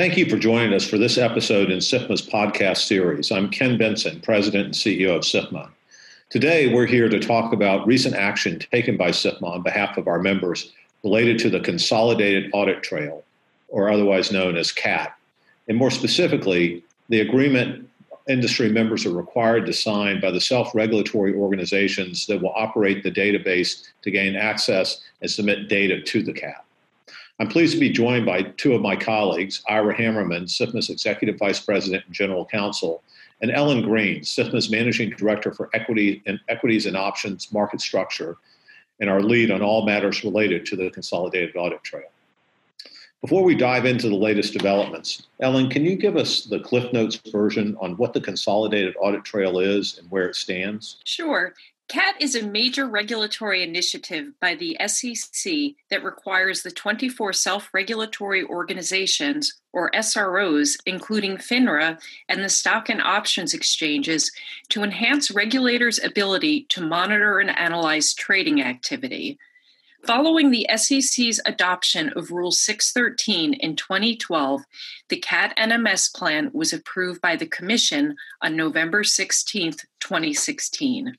Thank you for joining us for this episode in SIFMA's podcast series. I'm Ken Bentsen, President and CEO of SIFMA. Today, we're here to talk about recent action taken by SIFMA on behalf of our members related to the Consolidated Audit Trail, or otherwise known as CAT. And more specifically, the agreement industry members are required to sign by the self regulatory organizations that will operate the database to gain access and submit data to the CAT. I'm pleased to be joined by two of my colleagues, Ira Hammerman, SIFMA's Executive Vice President and General Counsel, and Ellen Greene, SIFMA's Managing Director for Equity and Equities and Options Market Structure, and our lead on all matters related to the Consolidated Audit Trail. Before we dive into the latest developments, Ellen, can you give us the Cliff Notes version on what the Consolidated Audit Trail is and where it stands? Sure. CAT is a major regulatory initiative by the SEC that requires the 24 self regulatory organizations, or SROs, including FINRA and the stock and options exchanges, to enhance regulators' ability to monitor and analyze trading activity. Following the SEC's adoption of Rule 613 in 2012, the CAT NMS plan was approved by the Commission on November 16, 2016.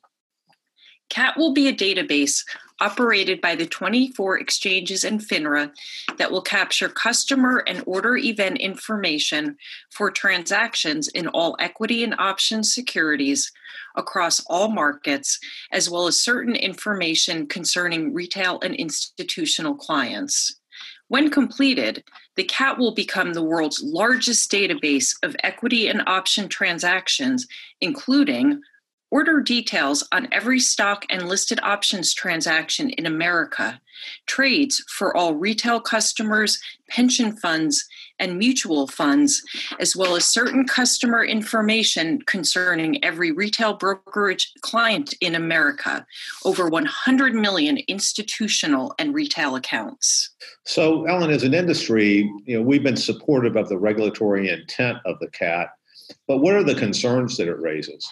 CAT will be a database operated by the 24 exchanges and FINRA that will capture customer and order event information for transactions in all equity and option securities across all markets, as well as certain information concerning retail and institutional clients. When completed, the CAT will become the world's largest database of equity and option transactions, including Order details on every stock and listed options transaction in America, trades for all retail customers, pension funds, and mutual funds, as well as certain customer information concerning every retail brokerage client in America, over 100 million institutional and retail accounts. So, Ellen, as an industry, you know, we've been supportive of the regulatory intent of the CAT, but what are the concerns that it raises?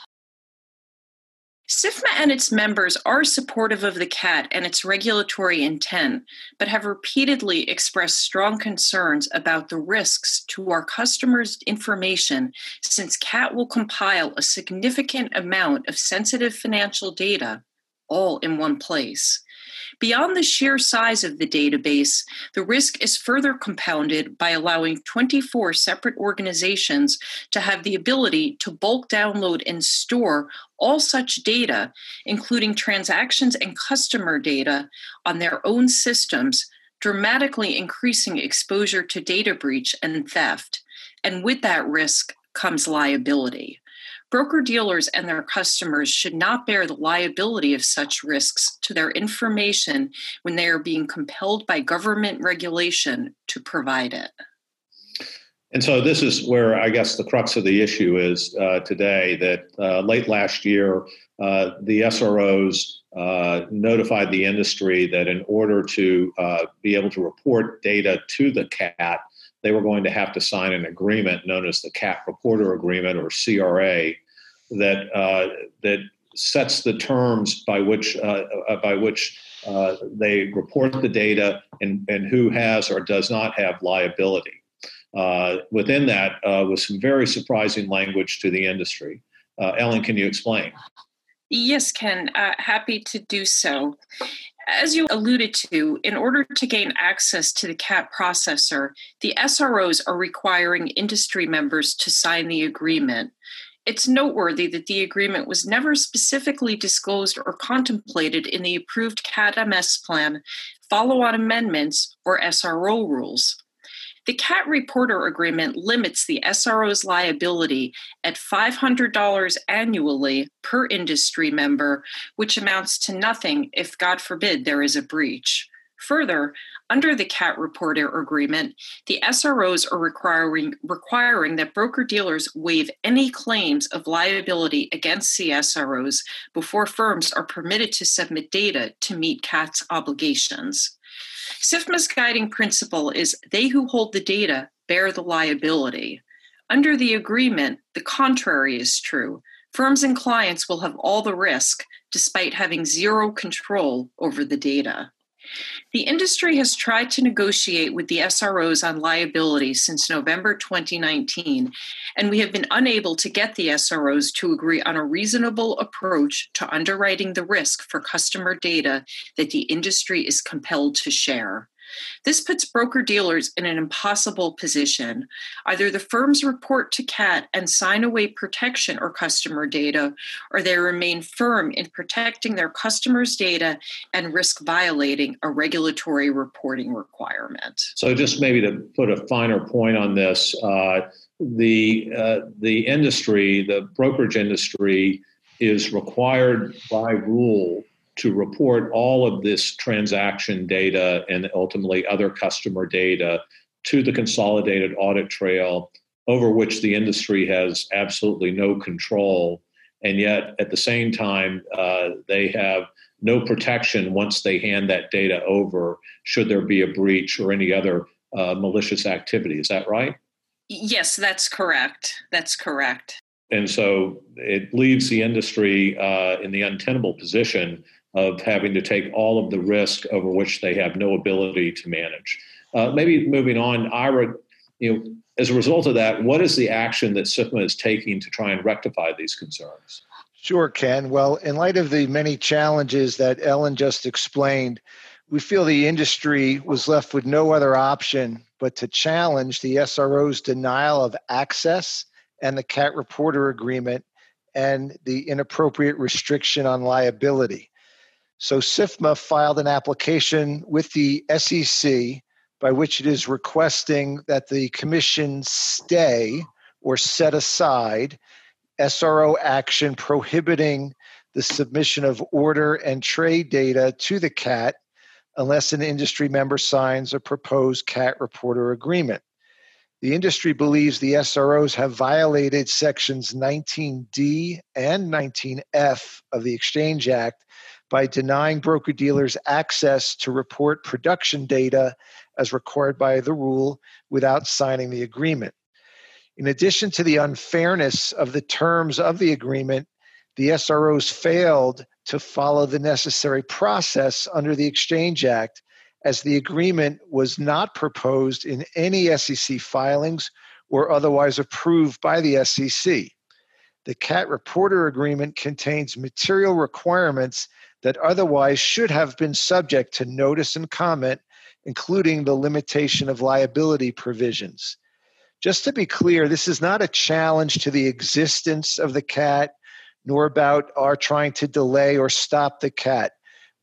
SIFMA and its members are supportive of the CAT and its regulatory intent, but have repeatedly expressed strong concerns about the risks to our customers' information since CAT will compile a significant amount of sensitive financial data all in one place. Beyond the sheer size of the database, the risk is further compounded by allowing 24 separate organizations to have the ability to bulk download and store all such data, including transactions and customer data, on their own systems, dramatically increasing exposure to data breach and theft. And with that risk comes liability. Broker dealers and their customers should not bear the liability of such risks to their information when they are being compelled by government regulation to provide it. And so, this is where I guess the crux of the issue is uh, today that uh, late last year, uh, the SROs uh, notified the industry that in order to uh, be able to report data to the CAT, they were going to have to sign an agreement known as the CAT Reporter Agreement or CRA that uh, that sets the terms by which uh, uh, by which uh, they report the data and, and who has or does not have liability. Uh, within that was some very surprising language to the industry. Ellen, can you explain? Yes, Ken, happy to do so. As you alluded to, in order to gain access to the CAT processor, the SROs are requiring industry members to sign the agreement. It's noteworthy that the agreement was never specifically disclosed or contemplated in the approved CAT NMS plan, follow-on amendments, or SRO rules. The CAT reporter agreement limits the SRO's liability at $500 annually per industry member, which amounts to nothing if, God forbid, there is a breach. Further, under the CAT reporter agreement, the SROs are requiring, requiring that broker dealers waive any claims of liability against CSROs before firms are permitted to submit data to meet CAT's obligations. SIFMA's guiding principle is they who hold the data bear the liability. Under the agreement, the contrary is true. Firms and clients will have all the risk despite having zero control over the data. The industry has tried to negotiate with the SROs on liability since November 2019, and we have been unable to get the SROs to agree on a reasonable approach to underwriting the risk for customer data that the industry is compelled to share. This puts broker dealers in an impossible position. Either the firms report to CAT and sign away protection or customer data, or they remain firm in protecting their customers' data and risk violating a regulatory reporting requirement. So, just maybe to put a finer point on this, uh, the uh, the industry, the brokerage industry, is required by rule to report all of this transaction data and ultimately other customer data to the consolidated audit trail over which the industry has absolutely no control. And yet, at the same time, uh, they have no protection once they hand that data over, should there be a breach or any other uh, malicious activity. Is that right? Yes, that's correct. That's correct. And so it leaves the industry uh, in the untenable position of having to take all of the risk over which they have no ability to manage. Uh, maybe moving on, Ira, you know, as a result of that, what is the action that SIFMA is taking to try and rectify these concerns? Sure, Ken. Well, in light of the many challenges that Ellen just explained, we feel the industry was left with no other option but to challenge the SRO's denial of access and the CAT reporter agreement and the inappropriate restriction on liability. So SIFMA filed an application with the SEC by which it is requesting that the commission stay or set aside SRO action prohibiting the submission of order and trade data to the CAT unless an industry member signs a proposed CAT reporter agreement. The industry believes the SROs have violated sections 19D and 19F of the Exchange Act by denying broker dealers access to report production data as required by the rule without signing the agreement. In addition to the unfairness of the terms of the agreement, the SROs failed to follow the necessary process under the Exchange Act as the agreement was not proposed in any SEC filings or otherwise approved by the SEC. The CAT reporter agreement contains material requirements that otherwise should have been subject to notice and comment, including the limitation of liability provisions. Just to be clear, this is not a challenge to the existence of the CAT, nor about our trying to delay or stop the CAT.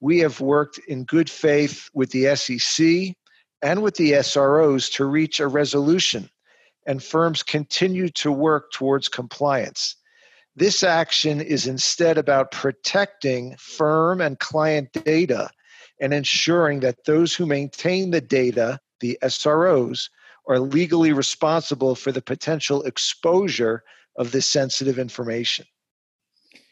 We have worked in good faith with the SEC and with the SROs to reach a resolution, and firms continue to work towards compliance. This action is instead about protecting firm and client data and ensuring that those who maintain the data, the SROs, are legally responsible for the potential exposure of this sensitive information.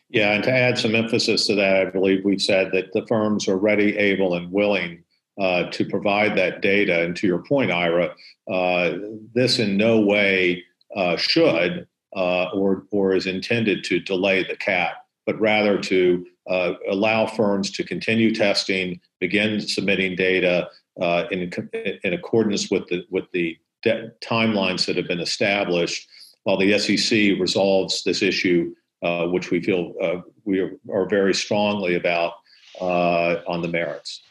Yeah, and to add some emphasis to that, I believe we've said that the firms are ready, able, and willing uh, to provide that data. And to your point, Ira, uh, this in no way uh, should uh, or, or is intended to delay the CAT, but rather to uh, allow firms to continue testing, begin submitting data uh, in, in accordance with the, with the de- timelines that have been established, while the SEC resolves this issue, uh, which we feel uh, we are, are, very strongly about uh, on the merits.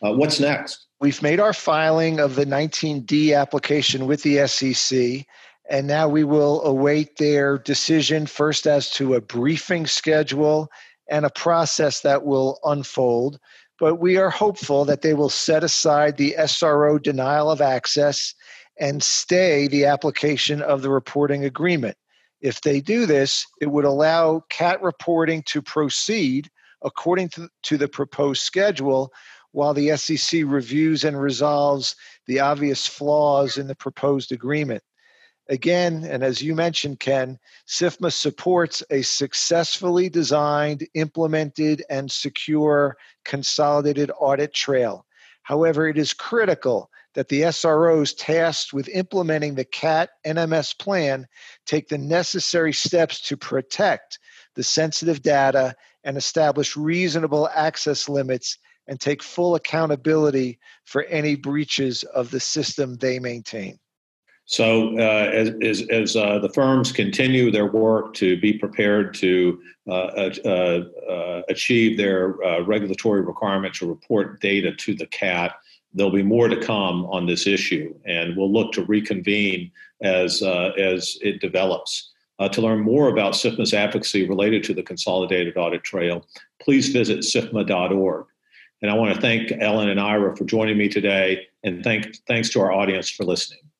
what's next? We've made our filing of the 19D application with the SEC and now we will await their decision first as to a briefing schedule and a process that will unfold. But we are hopeful that they will set aside the SRO denial of access and stay the application of the reporting agreement. If they do this, it would allow CAT reporting to proceed according to, to the proposed schedule while the SEC reviews and resolves the obvious flaws in the proposed agreement. Again, and as you mentioned, Ken, SIFMA supports a successfully designed, implemented, and secure consolidated audit trail. However, it is critical that the SROs tasked with implementing the CAT NMS plan take the necessary steps to protect the sensitive data and establish reasonable access limits and take full accountability for any breaches of the system they maintain. So, uh, as, as, as uh, the firms continue their work to be prepared to uh, uh, uh achieve their uh, regulatory requirement to report data to the CAT, there'll be more to come on this issue, and we'll look to reconvene as, as it develops. to learn more about SIFMA's advocacy related to the Consolidated Audit Trail, please visit SIFMA.org. And I want to thank Ellen and Ira for joining me today, and thank, thanks to our audience for listening.